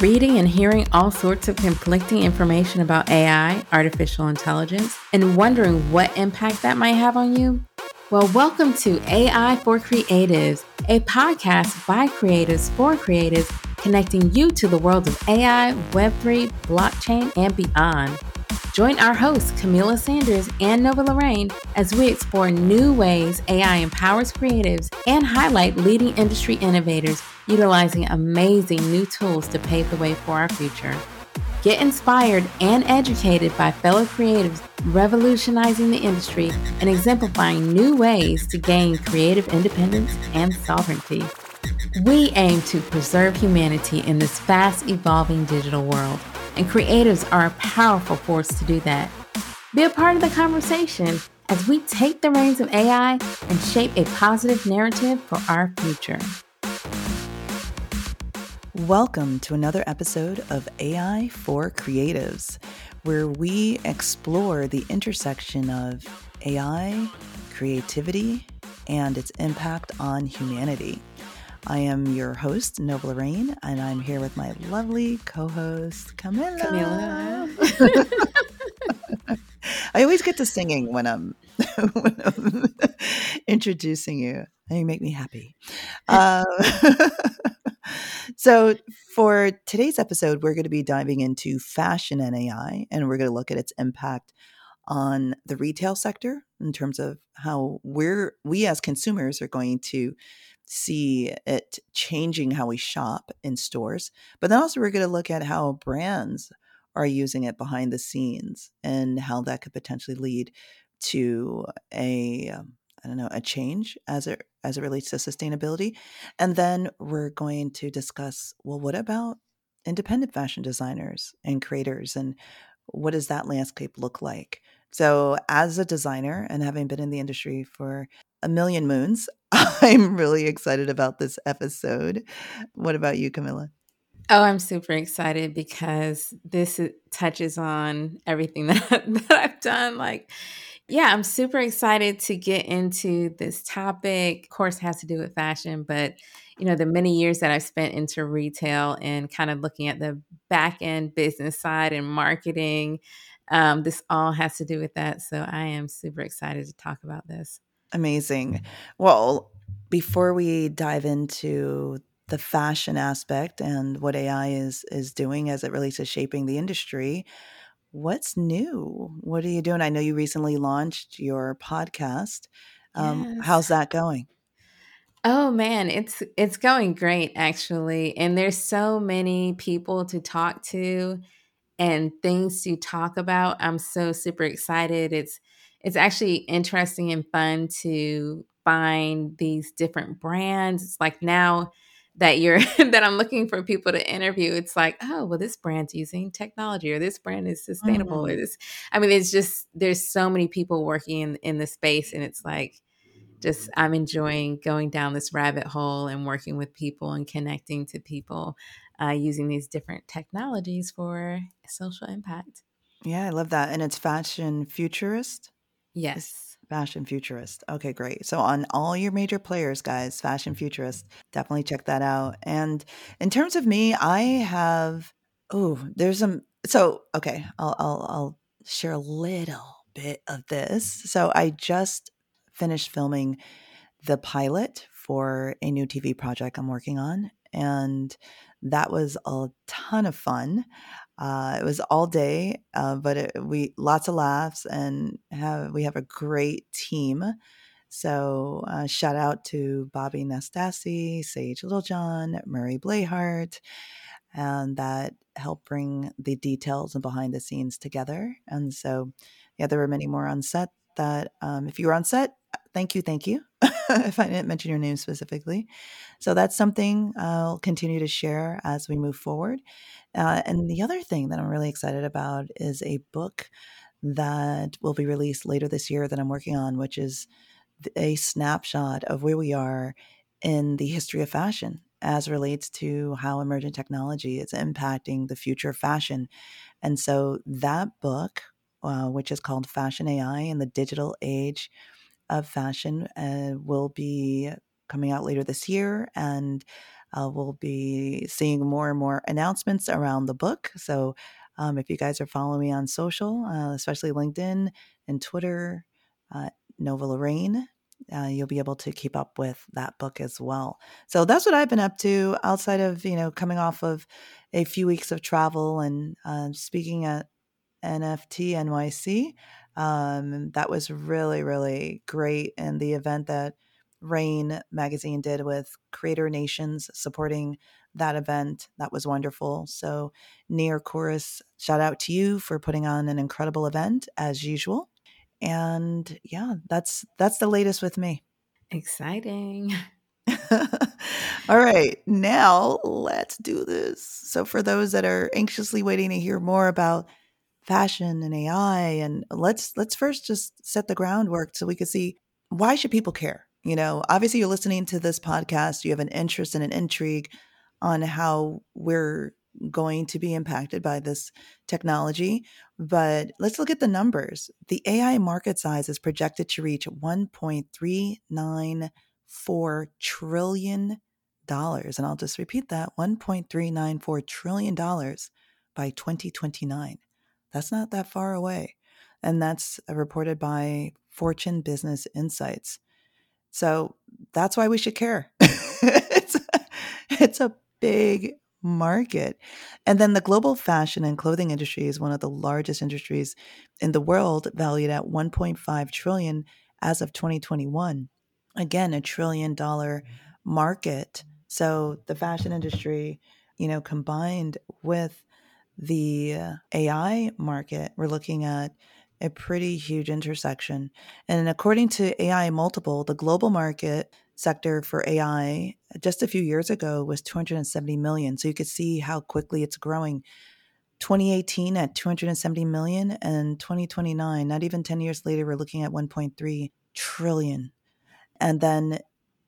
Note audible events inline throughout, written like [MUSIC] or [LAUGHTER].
Reading and hearing all sorts of conflicting information about AI, artificial intelligence, and wondering what impact that might have on you? Well, welcome to AI for Creatives, a podcast by creatives for creatives, connecting you to the world of AI, Web3, blockchain, and beyond. Join our hosts, Kamilah Sanders and Nova Lorraine, as we explore new ways AI empowers creatives and highlight leading industry innovators utilizing amazing new tools to pave the way for our future. Get inspired and educated by fellow creatives revolutionizing the industry and exemplifying new ways to gain creative independence and sovereignty. We aim to preserve humanity in this fast evolving digital world and creatives are a powerful force to do that. Be a part of the conversation as we take the reins of AI and shape a positive narrative for our future. Welcome to another episode of AI for Creatives, where we explore the intersection of AI, creativity, and its impact on humanity. I am your host, Nova Lorraine, and I'm here with my lovely co host, Kamilah. Kamilah. I always get to singing when I'm, [LAUGHS] when I'm introducing you, and you make me happy. Uh, [LAUGHS] so, for today's episode, we're going to be diving into fashion and AI, and we're going to look at its impact on the retail sector in terms of how we're we as consumers are going to see it changing how we shop in stores. But then also, we're going to look at how brands are using it behind the scenes and how that could potentially lead to a um, don't know a change as it as it relates to sustainability. And then we're going to discuss well, what about independent fashion designers and creators and what does that landscape look like? So, as a designer and having been in the industry for a million moons, [LAUGHS] I'm really excited about this episode. What about you, Kamilah? Oh, I'm super excited because this touches on everything [LAUGHS] that, that I've done. Like, yeah, I'm super excited to get into this topic. Of course, has to do with fashion, but you know, the many years that I've spent into retail and kind of looking at the back end business side and marketing, um, this all has to do with that. So I am super excited to talk about this. Amazing. Well, before we dive into the fashion aspect and what AI is is doing as it relates to shaping the industry, what's new? What are you doing? I know you recently launched your podcast. Um, yes. How's that going? Oh man, it's it's going great actually. And there's so many people to talk to and things to talk about. I'm so super excited. It's it's actually interesting and fun to find these different brands. It's like now that you're [LAUGHS] that I'm looking for people to interview, it's like, oh, well, this brand's using technology or this brand is sustainable mm. or this. I mean, it's just there's so many people working in in the space, and it's like just I'm enjoying going down this rabbit hole and working with people and connecting to people uh, using these different technologies for social impact. Yeah, I love that. And it's fashion futurist. Yes. Fashion Futurist. Okay, great. So on all your major players, guys, Fashion Futurist, definitely check that out. And in terms of me, I have oh, there's some so okay, I'll I'll I'll share a little bit of this. So I just finished filming the pilot for a new TV project I'm working on and that was a ton of fun. Uh, it was all day, uh, but it, we lots of laughs and have we have a great team. So uh, shout out to Bobby Nastasi, Sage Littlejohn, Murray Blayhart, and that helped bring the details and behind the scenes together. And so, yeah, there were many more on set. That um, if you were on set, thank you, thank you. [LAUGHS] if I didn't mention your name specifically. So that's something I'll continue to share as we move forward. Uh, and the other thing that I'm really excited about is a book that will be released later this year that I'm working on, which is a snapshot of where we are in the history of fashion as relates to how emergent technology is impacting the future of fashion. And so that book, uh, which is called Fashion AI in the Digital Age of Fashion, uh, will be coming out later this year. And uh, we'll be seeing more and more announcements around the book. So um, if you guys are following me on social, uh, especially LinkedIn and Twitter, uh, Nova Lorraine, uh, you'll be able to keep up with that book as well. So that's what I've been up to outside of you know coming off of a few weeks of travel and uh, speaking at NFT NYC. Um, that was really really great, and the event that Raine magazine did with Creator Nations supporting that event that was wonderful. So near chorus, shout out to you for putting on an incredible event as usual. And yeah that's that's the latest with me. Exciting. [LAUGHS] [LAUGHS] All right now let's do this. So for those that are anxiously waiting to hear more about fashion and ai and let's let's first just set the groundwork so we can see why should people care you know obviously you're listening to this podcast you have an interest and an intrigue on how we're going to be impacted by this technology. But let's look at the numbers. The AI market size is projected to reach $1.394 trillion. And I'll just repeat that $1.394 trillion by 2029. That's not that far away. And that's uh, reported by Fortune Business Insights. So that's why we should care. [LAUGHS] it's, it's a big market. And then the global fashion and clothing industry is one of the largest industries in the world, valued at 1.5 trillion as of 2021. Again, a trillion dollar mm. market. So the fashion industry, you know, combined with the uh, AI market, we're looking at a pretty huge intersection. And according to AI Multiple, the global market sector for AI just a few years ago was 270 million. So you could see how quickly it's growing. 2018 at 270 million and 2029, not even 10 years later, we're looking at 1.3 trillion. And then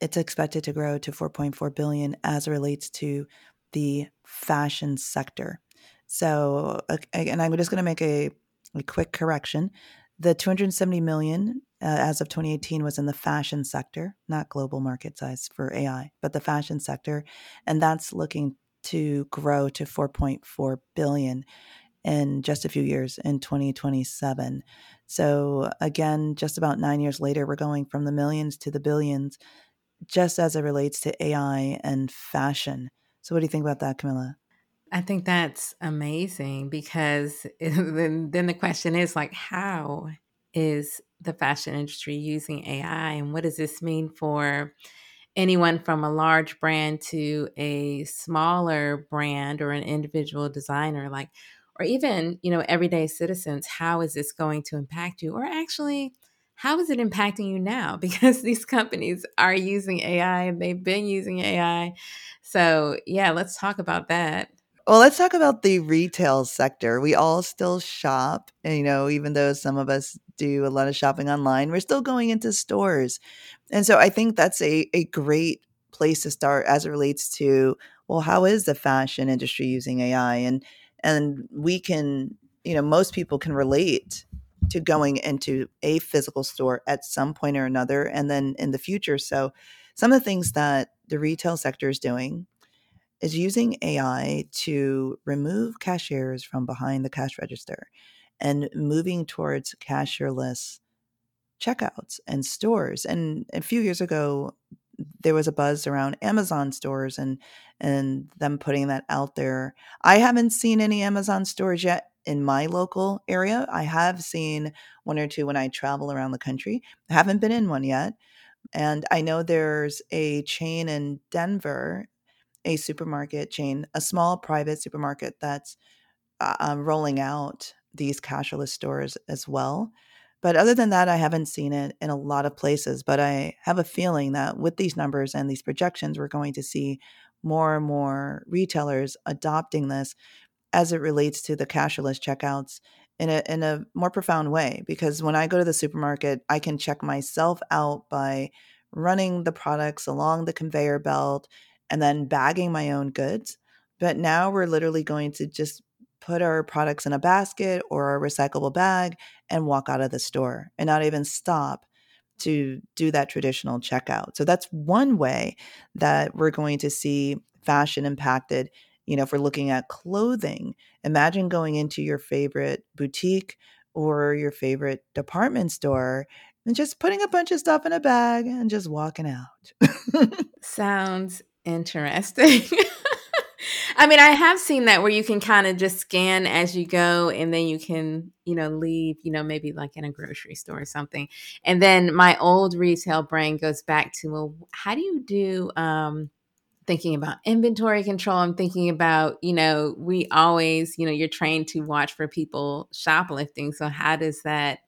it's expected to grow to 4.4 billion as it relates to the fashion sector. So, and I'm just going to make a, a quick correction. The 270 million uh, as of 2018 was in the fashion sector, not global market size for AI, but the fashion sector, and that's looking to grow to 4.4 billion in just a few years in 2027. So again, just about 9 years later we're going from the millions to the billions just as it relates to AI and fashion. So what do you think about that, Kamilah? I think that's amazing because [LAUGHS] then, then the question is like, how is the fashion industry using AI and what does this mean for anyone from a large brand to a smaller brand or an individual designer? Like or even you know everyday citizens how is this going to impact you? Or actually how is it impacting you now? [LAUGHS] Because these companies are using ai and they've been using ai so yeah let's talk about that well, let's talk about the retail sector. We all still shop, and, you know, even though some of us do a lot of shopping online, we're still going into stores. And so I think that's a, a great place to start as it relates to, well, how is the fashion industry using AI? And and we can, you know, most people can relate to going into a physical store at some point or another and then in the future. So some of the things that the retail sector is doing is using AI to remove cashiers from behind the cash register and moving towards cashierless checkouts and stores. And a few years ago, there was a buzz around Amazon stores and and them putting that out there. I haven't seen any Amazon stores yet in my local area. I have seen one or two when I travel around the country. I haven't been in one yet. And I know there's a chain in Denver a supermarket chain, a small private supermarket that's uh, um, rolling out these cashless stores as well. But other than that, I haven't seen it in a lot of places. But I have a feeling that with these numbers and these projections, we're going to see more and more retailers adopting this as it relates to the cashless checkouts in a in a more profound way. Because when I go to the supermarket, I can check myself out by running the products along the conveyor belt and then bagging my own goods. But now we're literally going to just put our products in a basket or a recyclable bag and walk out of the store and not even stop to do that traditional checkout. So that's one way that we're going to see fashion impacted you know if we're looking at clothing imagine going into your favorite boutique or your favorite department store and just putting a bunch of stuff in a bag and just walking out [LAUGHS] sounds interesting. [LAUGHS] I mean, I have seen that where you can kind of just scan as you go and then you can, you know, leave, you know, maybe like in a grocery store or something. And then my old retail brain goes back to, well, how do you do um thinking about inventory control? I'm thinking about you know we always you know you're trained to watch for people shoplifting. So how does that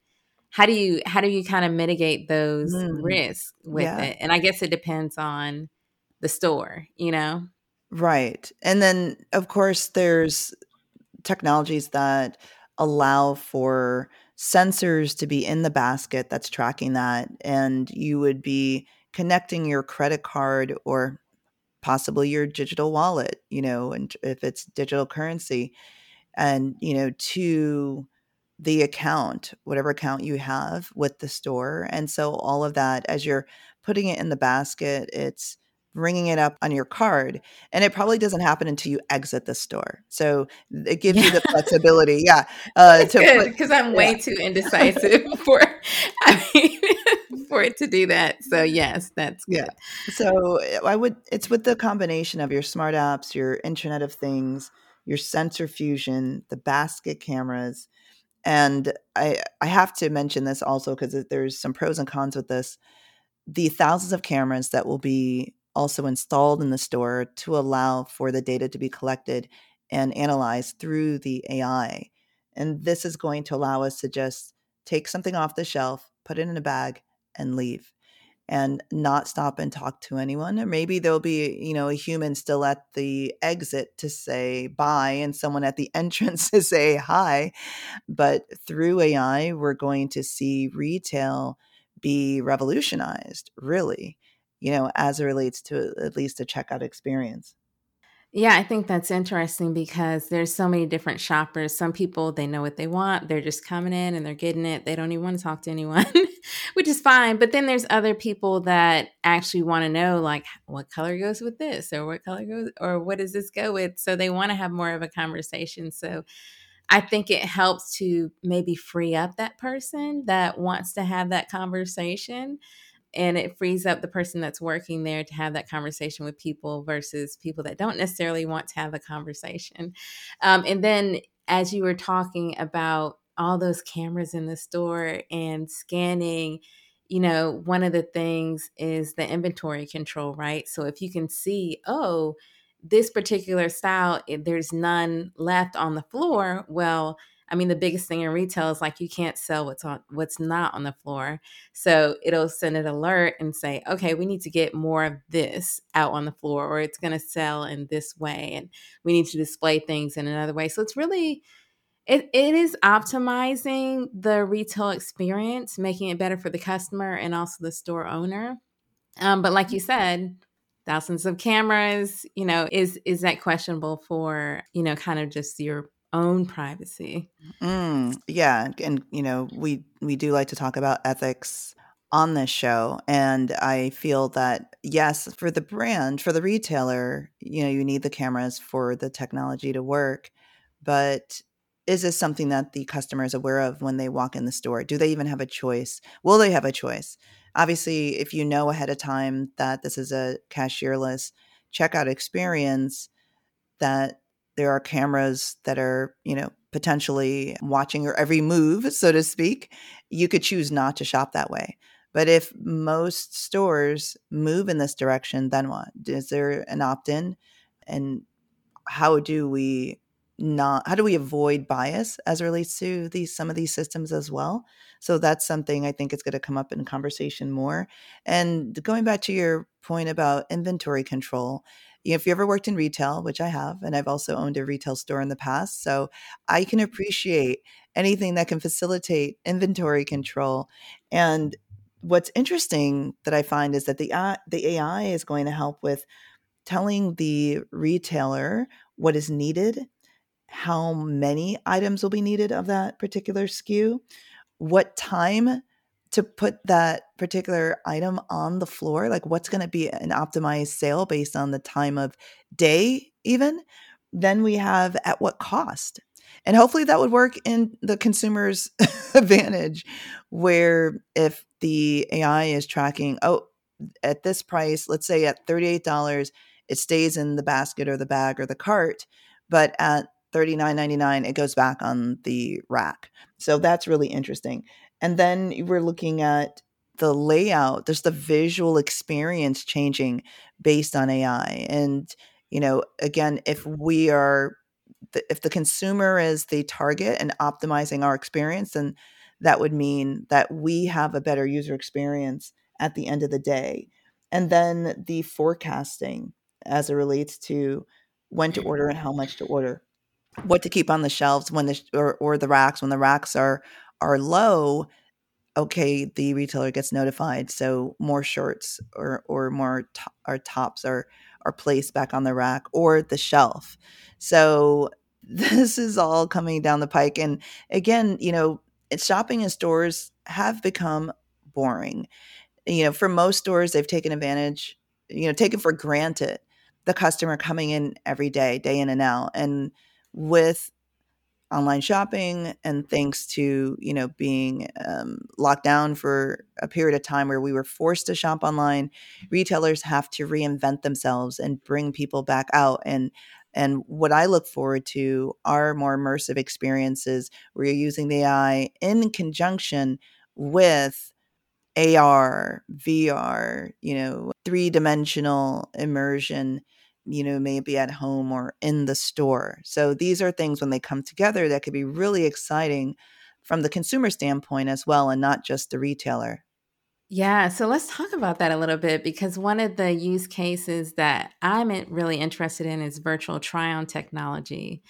how do you how do you kind of mitigate those mm, risks with yeah. it? And i guess it depends on the store you know Right. And then, of course, there's technologies that allow for sensors to be in the basket that's tracking that. And you would be connecting your credit card or possibly your digital wallet, you know, and if it's digital currency, and, you know, to the account, whatever account you have with the store. And so all of that, as you're putting it in the basket, it's ringing it up on your card and it probably doesn't happen until you exit the store. So it gives yeah. you the flexibility [LAUGHS] yeah uh because i'm way too indecisive [LAUGHS] for i mean [LAUGHS] for it to do that. So yes that's good. yeah so i would it's with the combination of your smart apps your internet of things your sensor fusion the basket cameras and i i have to mention this also because there's some pros and cons with this. The thousands of cameras that will be also installed in the store to allow for the data to be collected and analyzed through the AI. And this is going to allow us to just take something off the shelf, put it in a bag, and leave and not stop and talk to anyone. Or maybe there'll be you know a human still at the exit to say bye and someone at the [LAUGHS] entrance to say hi. But through ai we're going to see retail be revolutionized really you know, as it relates to at least a checkout experience. Yeah, I think that's interesting because there's so many different shoppers. Some people they know what they want. They're just coming in and they're getting it. They don't even want to talk to anyone, [LAUGHS] which is fine. But then there's other people that actually want to know like what color goes with this or what color goes or what does this go with? So they want to have more of a conversation. So I think it helps to maybe free up that person that wants to have that conversation and it frees up the person that's working there to have that conversation with people versus people that don't necessarily want to have a conversation. Um, and then as you were talking about all those cameras in the store and scanning, you know, one of the things is the inventory control, right? So if you can see, oh, this particular style, there's none left on the floor, well, I mean, the biggest thing in retail is like you can't sell what's on what's not on the floor. So it'll send an alert and say, okay, we need to get more of this out on the floor, or it's going to sell in this way, and we need to display things in another way. So it's really it, it is optimizing the retail experience, making it better for the customer and also the store owner. Um, but like you said, thousands of cameras, you know, is is that questionable for you know kind of just your own privacy. Mm, yeah, and you know, we we do like to talk about ethics on this show and I feel that yes, for the brand, for the retailer, you know, you need the cameras for the technology to work, but is this something that the customer is aware of when they walk in the store? Do they even have a choice? Will they have a choice? Obviously, if you know ahead of time that this is a cashierless checkout experience, that there are cameras that are, you know, potentially watching your every move, so to speak. You could choose not to shop that way. But if most stores move in this direction, then what? Is there an opt in? And how do we not how do we avoid bias as relates to these some of these systems as well so that's something i think is going to come up in conversation more and going back to your point about inventory control if you ever worked in retail, which I have, and I've also owned a retail store in the past, so I can appreciate anything that can facilitate inventory control. And what's interesting that I find is that the uh, the AI is going to help with telling the retailer what is needed, how many items will be needed of that particular SKU, what time to put that particular item on the floor like what's going to be an optimized sale based on the time of day even then we have at what cost. And hopefully that would work in the consumer's [LAUGHS] advantage where if the ai is tracking oh at this price let's say at $38 it stays in the basket or the bag or the cart but at $39.99 it goes back on the rack so that's really interesting and then we're looking at the layout, there's the visual experience changing based on AI. And, you know, again, if we are, if the consumer is the target and optimizing our experience, then that would mean that we have a better user experience at the end of the day. And then the forecasting as it relates to when to order and how much to order, what to keep on the shelves when the or, or the racks when the racks are are low, okay, the retailer gets notified, so more shirts or or more to- or tops are are placed back on the rack or the shelf. So [LAUGHS] this is all coming down the pike, and again, you know, shopping in stores have become boring. You know, for most stores, they've taken advantage, you know, taken for granted the customer coming in every day, day in and out, and with online shopping and thanks to you know being um, locked down for a period of time where we were forced to shop online retailers have to reinvent themselves and bring people back out. And and what i look forward to are more immersive experiences where you're using the ai in conjunction with ar vr you know three dimensional immersion you know, maybe at home or in the store. So these are things when they come together that could be really exciting from the consumer standpoint as well, and not just the retailer. Yeah, so let's talk about that a little bit because one of the use cases that I'm really interested in is virtual try on technology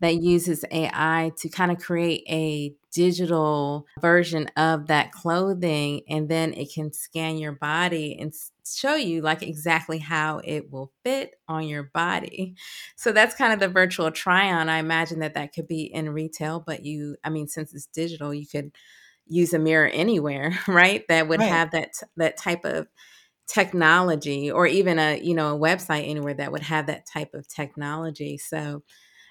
that uses AI to kind of create a digital version of that clothing and then it can scan your body and show you like exactly how it will fit on your body. So that's kind of the virtual try on. I imagine that that could be in retail, but you I mean since it's digital, you could use a mirror anywhere, [LAUGHS] right? That would right. have that that type of technology or even a, you know, a website anywhere that would have that type of technology. So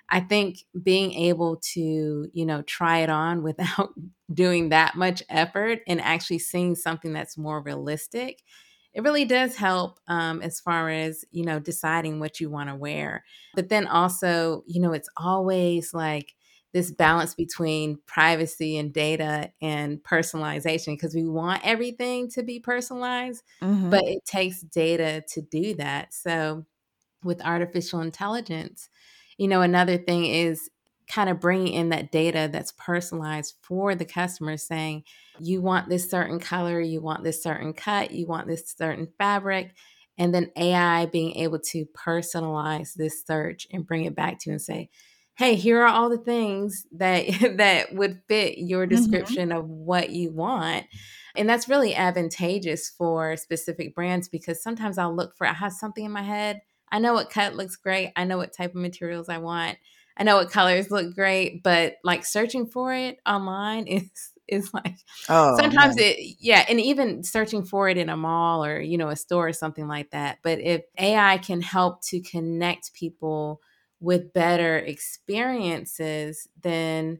I think being able to, you know, try it on [LAUGHS] without doing that much effort and actually seeing something that's more realistic, it really does help um, as far as, you know, deciding what you want to wear. But then also, you know, it's always like, this balance between privacy and data and personalization because we want everything to be personalized, mm-hmm. but it takes data to do that. So, with artificial intelligence, you know, another thing is kind of bringing in that data that's personalized for the customer saying, you want this certain color, you want this certain cut, you want this certain fabric. And then AI being able to personalize this search and bring it back to you and say, hey here are all the things that [LAUGHS] that would fit your mm-hmm. description mm-hmm. of what you want and that's really advantageous for specific brands because sometimes i'll look for i have something in my head i know what cut looks great i know what type of materials i want i know what colors look great but like searching for it online [LAUGHS] is is [LAUGHS] like oh, sometimes man. it yeah and even searching for it in a mall or you know a store or something like that but if ai can help to connect people with better experiences, then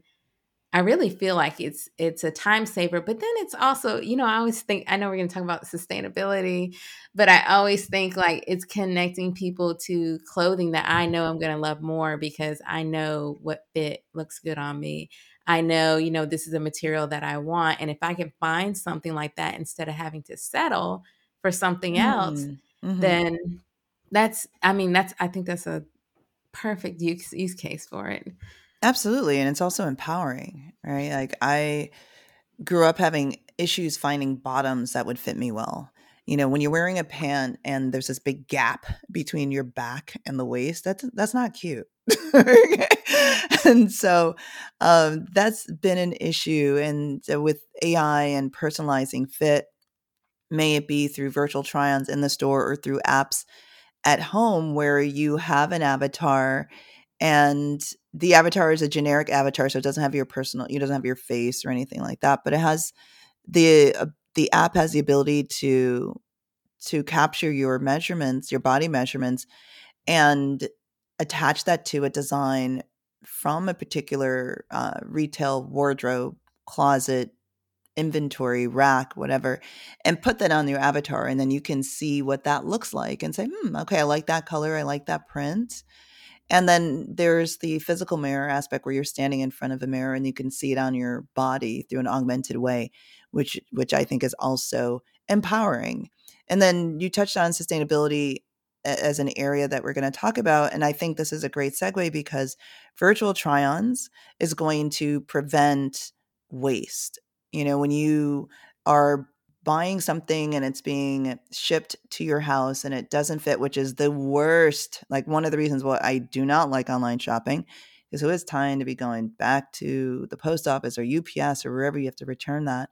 I really feel like it's it's a time saver. But then it's also, you know, I always think I know we're going to talk about sustainability, but I always think like it's connecting people to clothing that I know I'm going to love more because I know what fit looks good on me. I know, you know, this is a material that I want, and if I can find something like that instead of having to settle for something else, mm-hmm. then that's I mean, that's I think that's a perfect use, use case for it. Absolutely. And it's also empowering, right? Like I grew up having issues finding bottoms that would fit me well. You know, when you're wearing a pant and there's this big gap between your back and the waist, that's that's not cute. [LAUGHS] and so um, that's been an issue. And with AI and personalizing fit, may it be through virtual try-ons in the store or through apps at home where you have an avatar and the avatar is a generic avatar so it doesn't have your personal it doesn't have your face or anything like that but it has the uh, the app has the ability to to capture your measurements, your body measurements, and attach that to a design from a particular uh, retail wardrobe, closet, inventory, rack, whatever, and put that on your avatar. And then you can see what that looks like and say, hmm, okay, I like that color. I like that print. And then there's the physical mirror aspect where you're standing in front of a mirror and you can see it on your body through an augmented way, which which I think is also empowering. And then you touched on sustainability as an area that we're going to talk about and I think this is a great segue because virtual try-ons is going to prevent waste. You know, when you are buying something and it's being shipped to your house and it doesn't fit, which is the worst. Like one of the reasons why I do not like online shopping is oh, who has time to be going back to the post office or UPS or wherever you have to return that.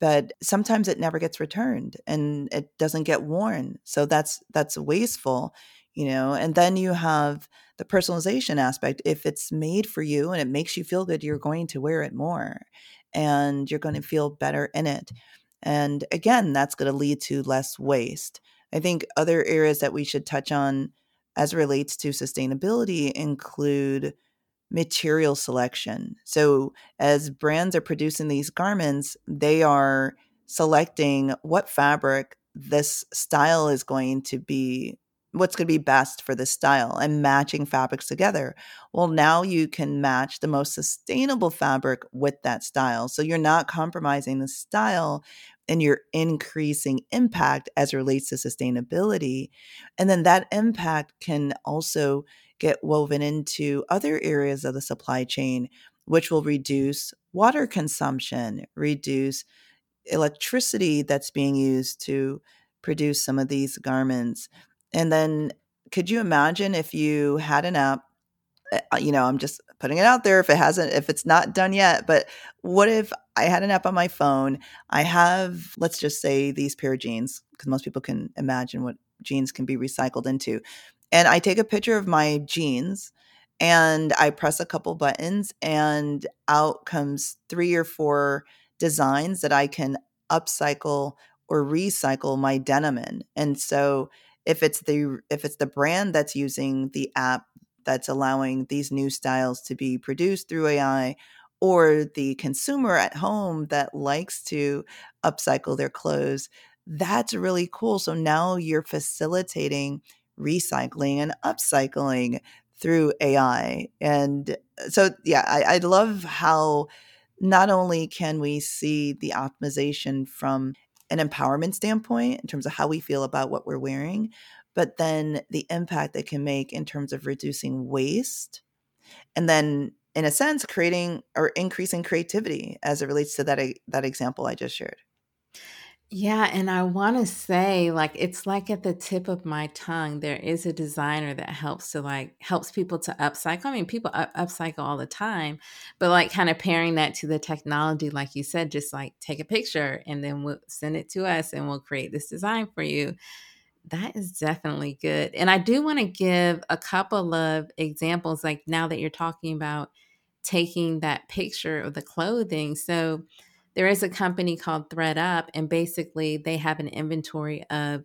But sometimes it never gets returned and it doesn't get worn. So that's that's wasteful, you know. And then you have the personalization aspect. If it's made for you and it makes you feel good, you're going to wear it more and you're going to feel better in it. And again, that's going to lead to less waste. I think other areas that we should touch on as relates to sustainability include material selection. So, as brands are producing these garments, they are selecting what fabric this style is going to be what's going to be best for this style and matching fabrics together. Well, now you can match the most sustainable fabric with that style. So you're not compromising the style and you're increasing impact as relates to sustainability. And then that impact can also get woven into other areas of the supply chain, which will reduce water consumption, reduce electricity that's being used to produce some of these garments. And then could you imagine if you had an app? Eh, uh, you know, I'm just putting it out there if it hasn't, if it's not done yet. But what if I had an app on my phone? I have, let's just say, these pair of jeans, because most people can imagine what jeans can be recycled into. And I take a picture of my jeans and I press a couple buttons, and out comes three or four designs that I can upcycle or recycle my denim in. And so if it's the if it's the brand that's using the app that's allowing these new styles to be produced through AI or the consumer at home that likes to upcycle their clothes that's really cool so now you're facilitating recycling and upcycling through AI and uh, so yeah I, I love how not only can we see the optimization from an empowerment standpoint in terms of how we feel about what we're wearing, but then the impact it can make in terms of reducing waste. And then in a sense creating or increasing creativity as it relates to that that example I just shared. Yeah, and I want to say like it's like at the tip of my tongue there is a designer that helps to like helps people to upcycle. I mean, people up- upcycle all the time, but like kind of pairing that to the technology like you said just like take a picture and then we'll send it to us and we'll create this design for you. That is definitely good. And I do want to give a couple of examples like now that you're talking about taking that picture of the clothing. So there is a company called thredUP, and basically they have an inventory of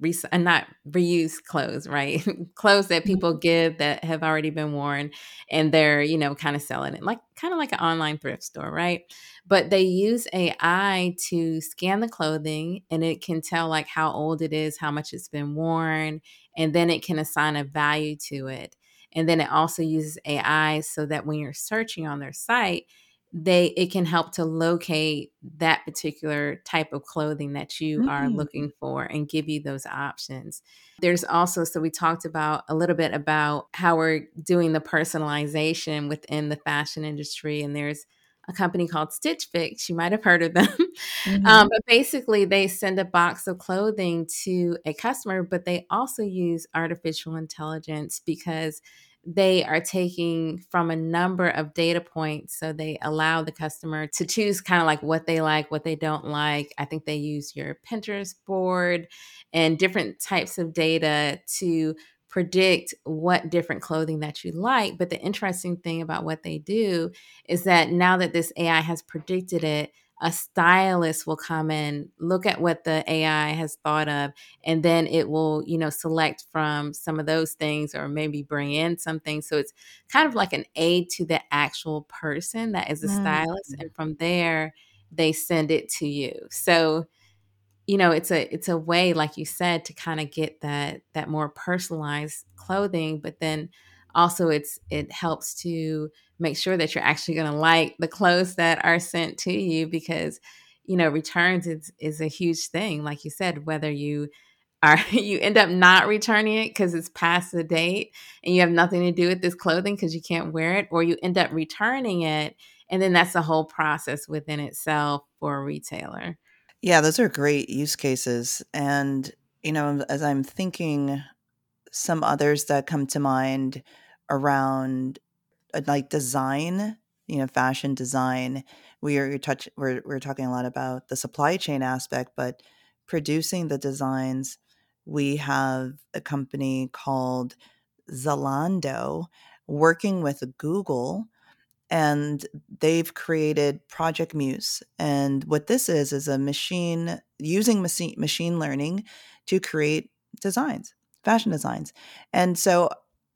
re- uh, not reused clothes, right? [LAUGHS] clothes that mm-hmm. people give that have already been worn, and they're you know kind of selling it like kind of like an online thrift store, right? But they use AI to scan the clothing, and it can tell like how old it is, how much it's been worn, and then it can assign a value to it. And then it also uses AI so that when you're searching on their site, they it can help to locate that particular type of clothing that you mm-hmm. are looking for and give you those options. There's also so we talked about a little bit about how we're doing the personalization within the fashion industry and there's a company called Stitch Fix. You might have heard of them. [LAUGHS] Mm-hmm. Um, but basically, they send a box of clothing to a customer, but they also use artificial intelligence because they are taking from a number of data points. So they allow the customer to choose kind of like what they like, what they don't like. I think they use your Pinterest board and different types of data to predict what different clothing that you like. But the interesting thing about what they do is that now that this AI has predicted it, a stylist will come in, look at what the AI has thought of, and then it will, you know, select from some of those things or maybe bring in something. So it's kind of like an aid to the actual person that is a stylist. Mm-hmm. And from there, they send it to you. So, you know it's a it's a way like you said to kind of get that that more personalized clothing but then also it's it helps to make sure that you're actually going to like the clothes that are sent to you because you know returns is is a huge thing like you said whether you are [LAUGHS] you end up not returning it because it's past the date and you have nothing to do with this clothing because you can't wear it or you end up returning it and then that's a whole process within itself for a retailer. Yeah those are great use cases and you know as i'm thinking some others that come to mind around uh, like design, you know, fashion design. We are touch we're we're talking a lot about the supply chain aspect, but producing the designs, we have a company called Zalando working with Google and they've created Project Muse. And what this is is a machine using machine machine learning to create designs, fashion designs. And so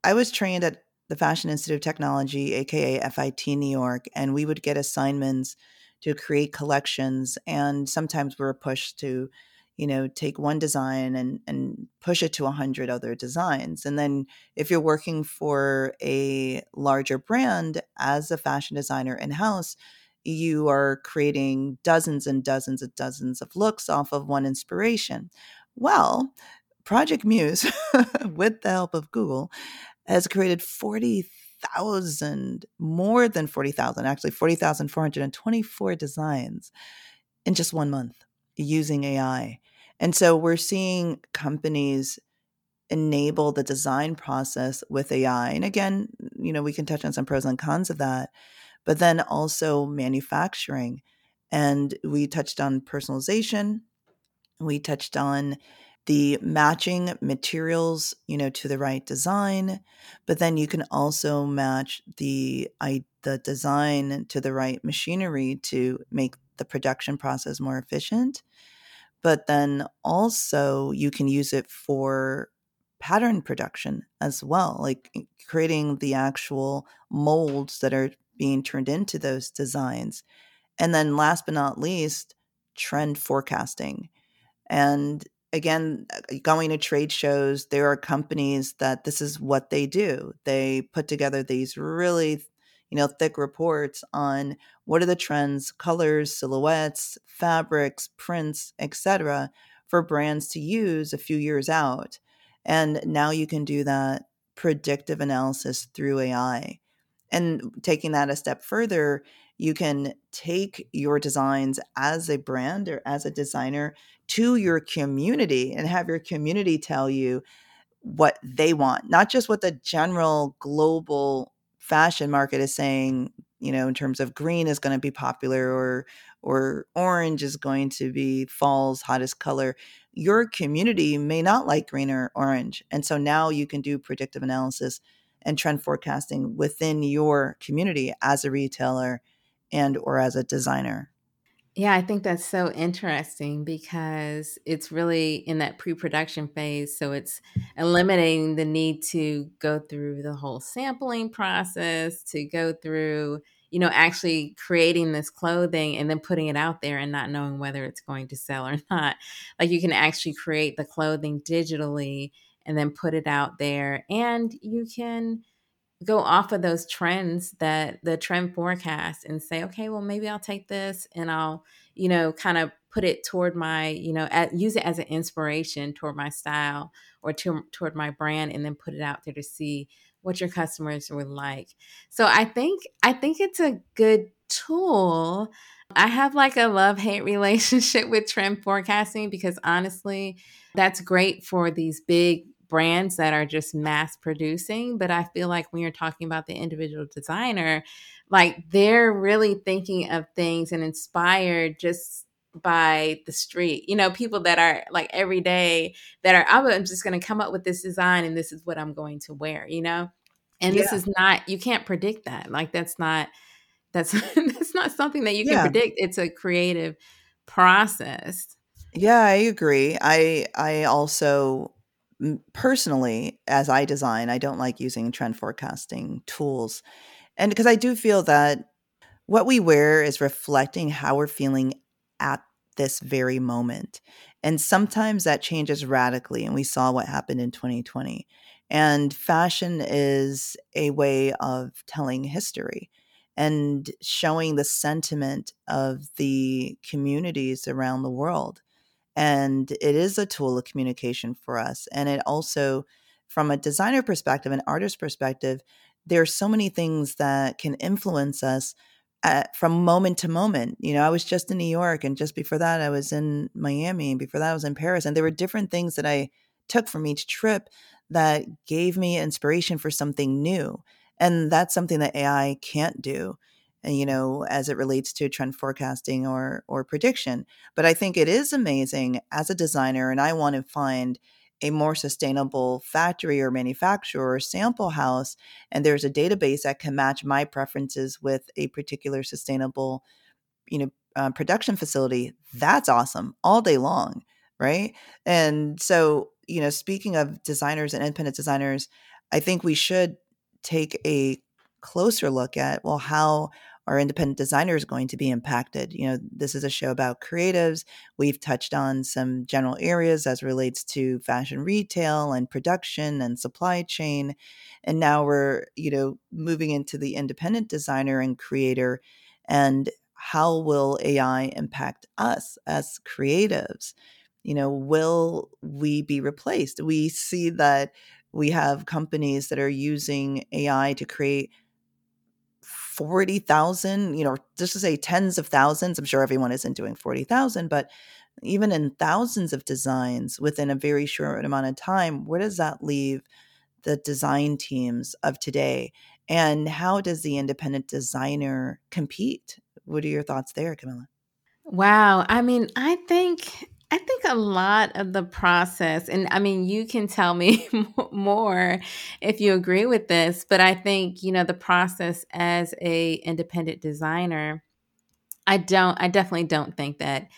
I was trained at the Fashion Institute of Technology, aka FIT New York, and we would get assignments to create collections. And sometimes we were pushed to, you know, take one design and and push it to a hundred other designs. And then if you're working for a larger brand as a fashion designer in house, you are creating dozens and dozens and dozens of looks off of one inspiration. Well, Project Muse, [LAUGHS] with the help of Google, has created 40,000, more than 40,000, actually 40,424 designs in just one month using AI. And so we're seeing companies enable the design process with AI. And again, you know, we can touch on some pros and cons of that, but then also manufacturing. And we touched on personalization. We touched on the matching materials, you know, to the right design, but then you can also match the I, the design to the right machinery to make the production process more efficient. But then also you can use it for pattern production as well, like creating the actual molds that are being turned into those designs. And then last but not least, trend forecasting. And again, uh, going to trade shows, there are companies that this is what they do. They put together these really, you know, thick reports on what are the trends, colors, silhouettes, fabrics, prints, etc., for brands to use a few years out. And now you can do that predictive analysis through AI. And taking that a step further, you can take your designs as a brand or as a designer to your community and have your community tell you what they want, not just what the general global fashion market is saying, you know, in terms of green is going to be popular or or orange is going to be fall's hottest color. Your community may not like green or orange. And so now you can do predictive analysis and trend forecasting within your community as a retailer and or as a designer. Yeah, I think that's so interesting because it's really in that pre-production phase, so it's eliminating the need to go through the whole sampling process, to go through, you know, actually creating this clothing and then putting it out there and not knowing whether it's going to sell or [LAUGHS] not. Like you can actually create the clothing digitally and then put it out there and you can go off of those trends that the trend forecast and say okay well maybe i'll take this and i'll you know kind of put it toward my you know at, use it as an inspiration toward my style or to, toward my brand and then put it out there to see what your customers would like. So i think i think it's a good tool. I have like a love hate [LAUGHS] relationship with trend forecasting because honestly that's great for these big brands that are just mass producing. But I feel like when you're talking about the individual designer, like they're really thinking of things and inspired just by the street. You know, people that are like every day that are, oh, I'm just going to come up with this design and this is what I'm going to wear, you know? And yeah. this is not, you can't predict that. Like that's not, that's [LAUGHS] that's not something that you can yeah. predict. It's a creative process. Yeah, I agree. I I also personally as I design, I don't like using trend forecasting tools. And because I do feel that what we wear is reflecting how we're feeling at this very moment. And sometimes that changes radically. And we saw what happened in 2020. And fashion is a way of telling history and showing the sentiment of the communities around the world. And it is a tool of communication for us. And it also, from a designer perspective, an artist perspective, there are so many things that can influence us at, from moment to moment. You know, I was just in New York, and just before that, I was in Miami, and before that, I was in Paris. And there were different things that I took from each trip that gave me inspiration for something new. And that's something that AI can't do. And, you know, as it relates to trend forecasting or or prediction. But I think it is amazing as a designer, and I want to find a more sustainable factory or manufacturer or sample house and there's a database that can match my preferences with a particular sustainable you know uh, production facility that's awesome all day long right and so you know speaking of designers and independent designers i think we should take a closer look at well how our independent designers going to be impacted. You know, this is a show about creatives. We've touched on some general areas as relates to fashion retail and production and supply chain. And now we're, you know, moving into the independent designer and creator and how will AI impact us as creatives? You know, will we be replaced? We see that we have companies that are using AI to create 40,000, you know, just to say tens of thousands. I'm sure everyone isn't doing 40,000, but even in thousands of designs within a very short amount of time, where does that leave the design teams of today? And how does the independent designer compete? What are your thoughts there, Kamilah? Wow. I mean, I think I think a lot of the process, and I mean, you can tell me [LAUGHS] more if you agree with this, but I think, you know, the process as a independent designer, I don't, I definitely don't think that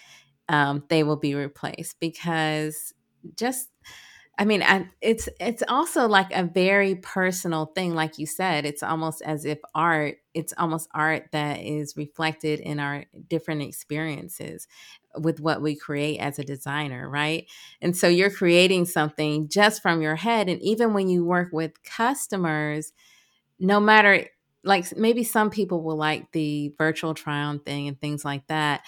um, they will be replaced because just I mean, I, it's it's also like a very personal thing, like you said. It's almost as if art. It's almost art that is reflected in our different experiences with what we create as a designer, right? And so you're creating something just from your head, and even when you work with customers, no matter like maybe some people will like the virtual try on thing and things like that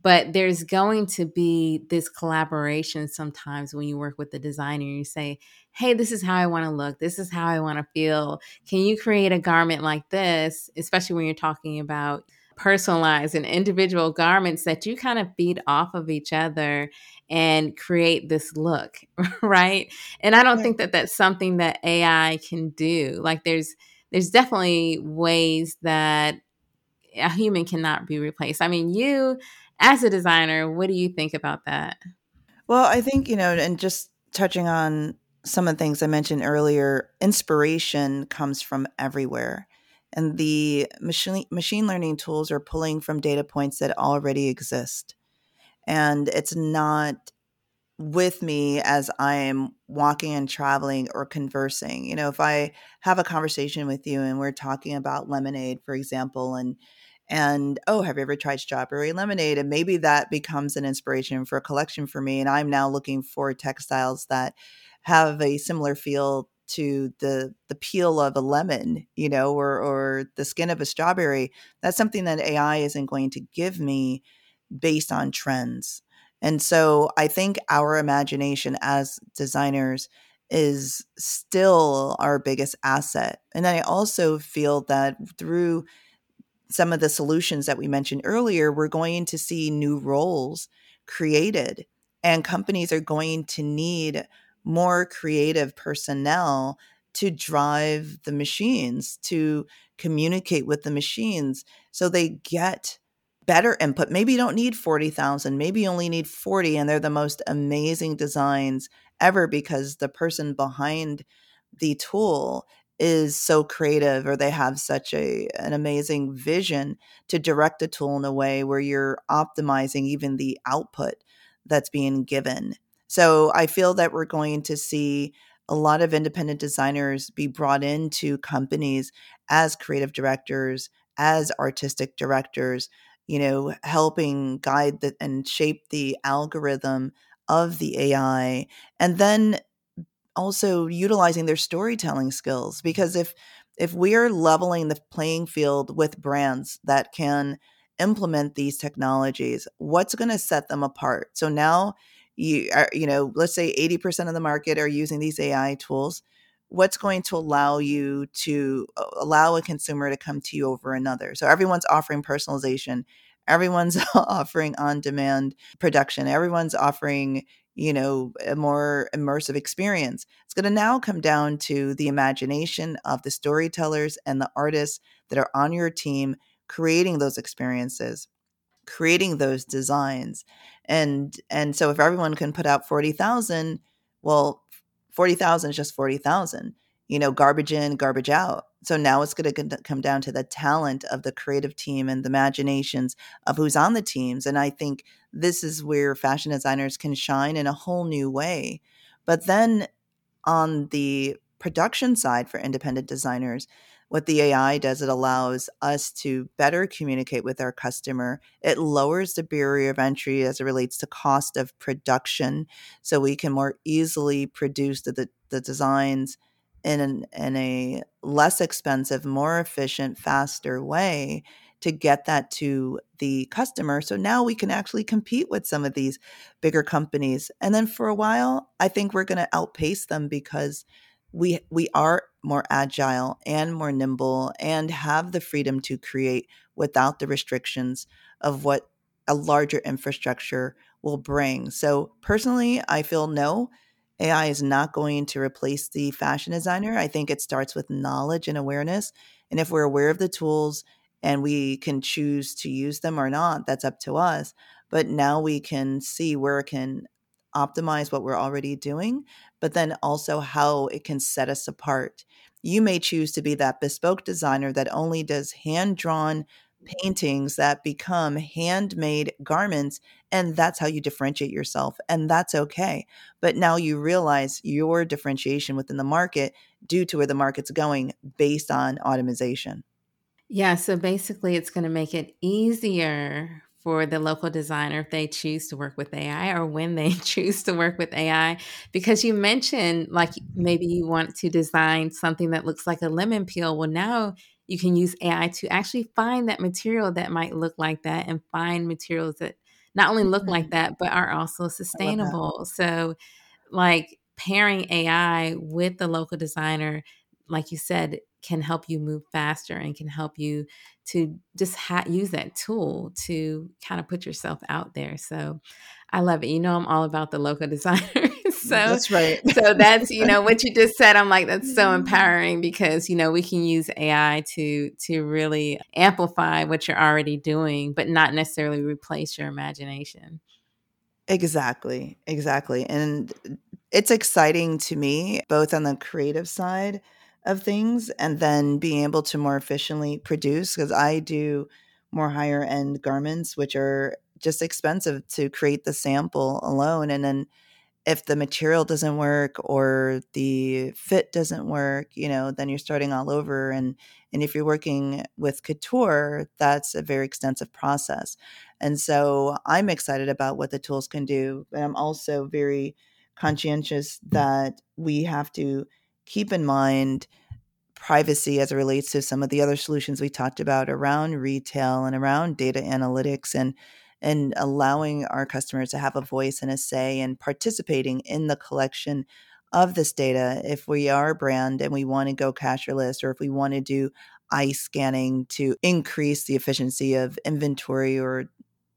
but there's going to be this collaboration sometimes when you work with the designer you say hey this is how i want to look. This is how i want to feel. Can you create a garment like this? Especially when you're talking about personalized and individual garments that you kind of feed off of each other and create this look [LAUGHS] right and i don't yeah. think that that's something that ai can do like there's there's definitely ways that a human cannot be replaced i mean you as a designer, what do you think about that? Well, I think, you know, and just touching on some of the things I mentioned earlier, inspiration comes from everywhere. And the machine machine learning tools are pulling from data points that already exist. And it's not with me as I'm walking and traveling or conversing. You know, if I have a conversation with you and we're talking about lemonade, for example, and and oh have you ever tried strawberry lemonade and maybe that becomes an inspiration for a collection for me and i'm now looking for textiles that have a similar feel to the the peel of a lemon you know or or the skin of a strawberry that's something that ai isn't going to give me based on trends. And so i think our imagination as designers is still our biggest asset. And i also feel that through some of the solutions that we mentioned earlier, we're going to see new roles created, and companies are going to need more creative personnel to drive the machines, to communicate with the machines so they get better input. Maybe you don't need 40,000, maybe you only need 40, and they're the most amazing designs ever because the person behind the tool is so creative or they have such a an amazing vision to direct a tool in a way where you're optimizing even the output that's being given. So I feel that we're going to see a lot of independent designers be brought into companies as creative directors, as artistic directors, you know, helping guide the, and shape the algorithm of the AI. And then also utilizing their storytelling skills because if if we're leveling the playing field with brands that can implement these technologies what's going to set them apart so now you are you know let's say 80% of the market are using these ai tools what's going to allow you to uh, allow a consumer to come to you over another so everyone's offering personalization everyone's [LAUGHS] offering on demand production everyone's offering you know, a more immersive experience. It's going to now come down to the imagination of the storytellers and the artists that are on your team creating those experiences, creating those designs. And and so if everyone can put out 40,000, well 40,000 is just 40,000. You know, garbage in, garbage out. So now it's going to come down to the talent of the creative team and the imaginations of who's on the teams. And I think this is where fashion designers can shine in a whole new way. But then on the production side for independent designers, what the AI does, it allows us to better communicate with our customer. It lowers the barrier of entry as it relates to cost of production. So we can more easily produce the, the, the designs in an, in a less expensive, more efficient, faster way to get that to the customer. So now we can actually compete with some of these bigger companies. And then for a while, I think we're going to outpace them because we we are more agile and more nimble and have the freedom to create without the restrictions of what a larger infrastructure will bring. So personally, I feel no, AI is not going to replace the fashion designer. I think it starts with knowledge and awareness. And if we're aware of the tools and we can choose to use them or not, that's up to us. But now we can see where it can optimize what we're already doing, but then also how it can set us apart. You may choose to be that bespoke designer that only does hand drawn paintings that become handmade garments and that's how you differentiate yourself and that's okay but now you realize your differentiation within the market due to where the market's going based on automation yeah so basically it's going to make it easier for the local designer if they choose to work with AI or when they [LAUGHS] choose to work with AI. Because you mentioned, like, maybe you want to design something that looks like a lemon peel. Well, now you can use AI to actually find that material that might look like that and find materials that not only look like mm-hmm. that, but are also sustainable. So, like, pairing AI with the local designer, like you said, can help you move faster and can help you to just ha- use that tool to kind of put yourself out there. So I love it. You know, I'm all about the local [LAUGHS] designer. Mm, so that's right. so that's you know what you just said. I'm like that's so [LAUGHS] empowering because you know we can use AI to to really amplify what you're already doing, but not necessarily replace your imagination. Exactly, exactly, and it's exciting to me both on the creative side of things and then being able to more efficiently produce because I do more higher end garments, which are just expensive to create the sample alone. And then if the material doesn't work or the fit doesn't work, you know, then you're starting all over. And and if you're working with couture, that's a very extensive process. And so I'm excited about what the tools can do, but I'm also very conscientious that we have to keep in mind privacy as it relates to some of the other solutions we talked about around retail and around data analytics and and allowing our customers to have a voice and a say and participating in the collection of this data. If we are a brand and we want to go cashless or if we want to do eye scanning to increase the efficiency of inventory or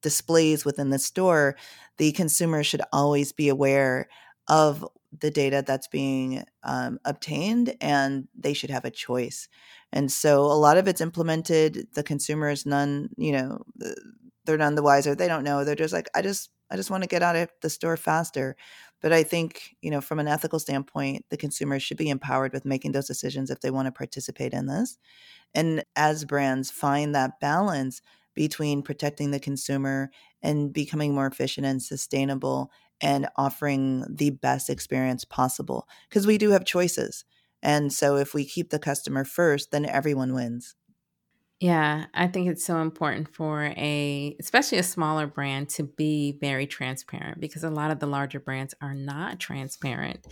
displays within the store the consumer should always be aware of the data that's being um, obtained and they should have a choice and so a lot of it's implemented the consumer is none you know they're none the wiser they don't know they're just like i just i just want to get out of the store faster But I think, you know, from an ethical standpoint, the consumer should be empowered with making those decisions if they want to participate in this. And as brands find that balance between protecting the consumer and becoming more efficient and sustainable and offering the best experience possible, because we do have choices. And so if we keep the customer first, then everyone wins. Yeah, I think it's so important for a, especially a smaller brand, to be very transparent because a lot of the larger brands are not transparent,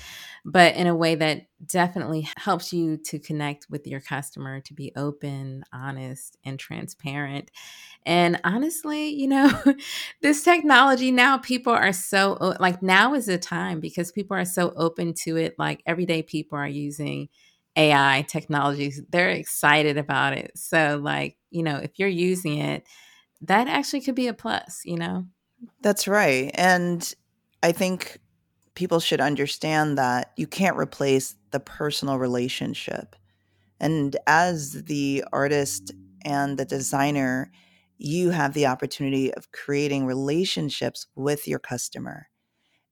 but in a way that definitely helps you to connect with your customer, to be open, honest, and transparent. And honestly, you know, [LAUGHS] this technology now, people are so, like, now is the time because people are so open to it. Like, everyday people are using AI technologies, they're excited about it. So, like, you know, if you're using it, that actually could be a plus, you know? That's right. And I think people should understand that you can't replace the personal relationship. And as the artist and the designer, you have the opportunity of creating relationships with your customer.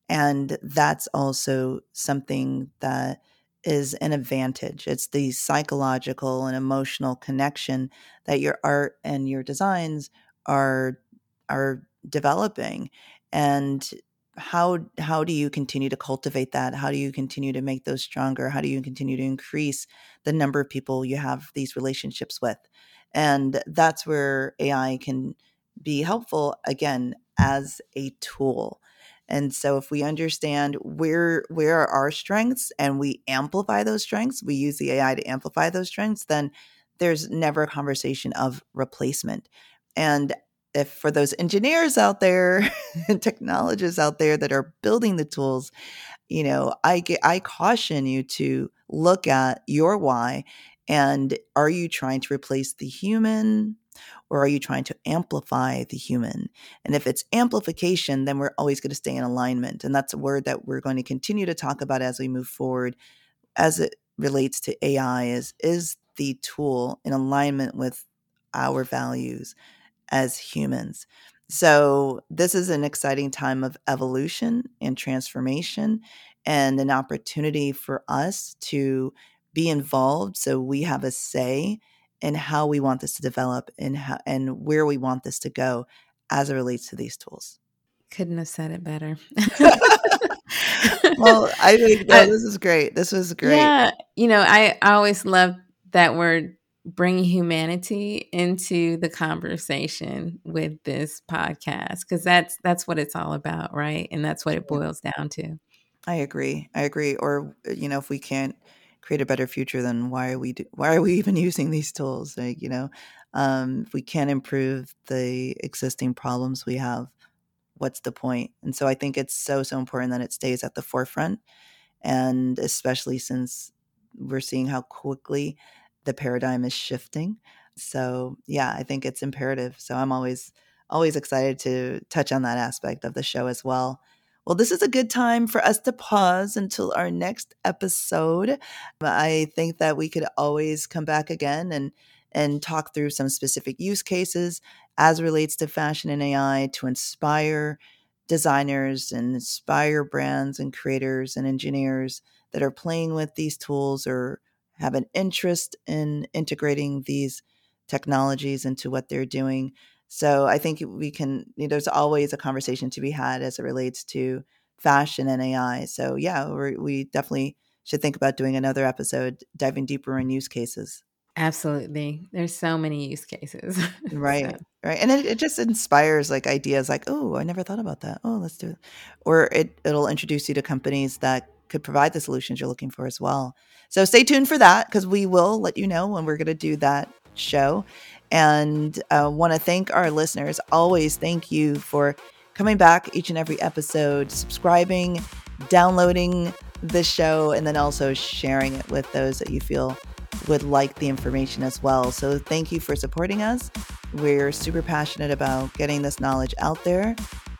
And that's also something that is an advantage. It's the psychological and emotional connection that your art and your designs are are developing. And how how do you continue to cultivate that? How do you continue to make those stronger? How do you continue to increase the number of people you have these relationships with? And that's where AI can be helpful again as a tool and so if we understand where where are our strengths and we amplify those strengths, we use the AI to amplify those strengths, then there's never a conversation of replacement. And if for those engineers out there [LAUGHS] and technologists out there that are building the tools, you know, I get I caution you to look at your why and are you trying to replace the human or are you trying to amplify the human? And if it's amplification, then we're always going to stay in alignment. And that's a word that we're going to continue to talk about as we move forward as it relates to AI is is the tool in alignment with our values as humans. So, this is an exciting time of evolution and transformation and an opportunity for us to be involved so we have a say and how we want this to develop and how, and where we want this to go as it relates to these tools. Couldn't have said it better. [LAUGHS] well, I think no, this is great. This was great. Yeah, you know, I, I always love that word bringing humanity into the conversation with this podcast because that's that's what it's all about, right? And that's what it boils down to. I agree. I agree. Or you know, if we can't create a better future, then why are we do, why are we even using these tools? Like, you know, um, if we can't improve the existing problems we have, what's the point? And so I think it's so so important that it stays at the forefront, and especially since we're seeing how quickly the paradigm is shifting. So yeah, I think it's imperative. So I'm always always excited to touch on that aspect of the show as well. Well, this is a good time for us to pause until our next episode. I think that we could always come back again and and talk through some specific use cases as relates to fashion and AI to inspire designers and inspire brands and creators and engineers that are playing with these tools or have an interest in integrating these technologies into what they're doing so I think we can, you know, there's always a conversation to be had as it relates to fashion and AI. So yeah, we definitely should think about doing another episode, diving deeper in use cases. Absolutely. There's so many use cases. [LAUGHS] right. So. Right. And it, it just inspires like ideas like, oh, I never thought about that. Oh, let's do it. Or it, it'll introduce you to companies that could provide the solutions you're looking for as well. So stay tuned for that because we will let you know when we're going to do that show and uh, want to thank our listeners. Always thank you for coming back each and every episode, subscribing, downloading the show, and then also sharing it with those that you feel would like the information as well. So thank you for supporting us. We're super passionate about getting this knowledge out there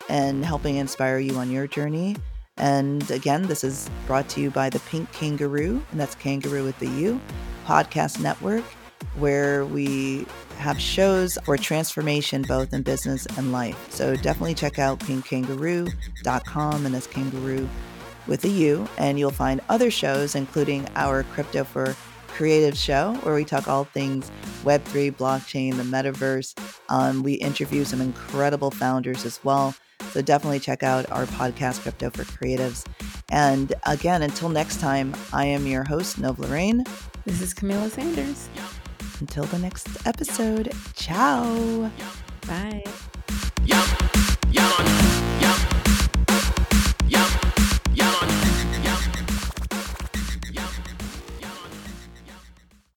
and helping inspire you on your journey. And again, this is brought to you by the Pink Kangaru, and that's Kangaru with the U podcast network, where we have shows for transformation both in business and life. So definitely check out pinkkangaru.com and that's kangaru with a U, and you'll find other shows, including our Crypto for Creative show, where we talk all things Web3, blockchain, the metaverse. Um, we interview some incredible founders as well. So definitely check out our podcast, Crypto for Creatives. And again, until next time, I am your host, Nova Lorraine. This is Kamilah Sanders. Until the next episode, ciao. Bye.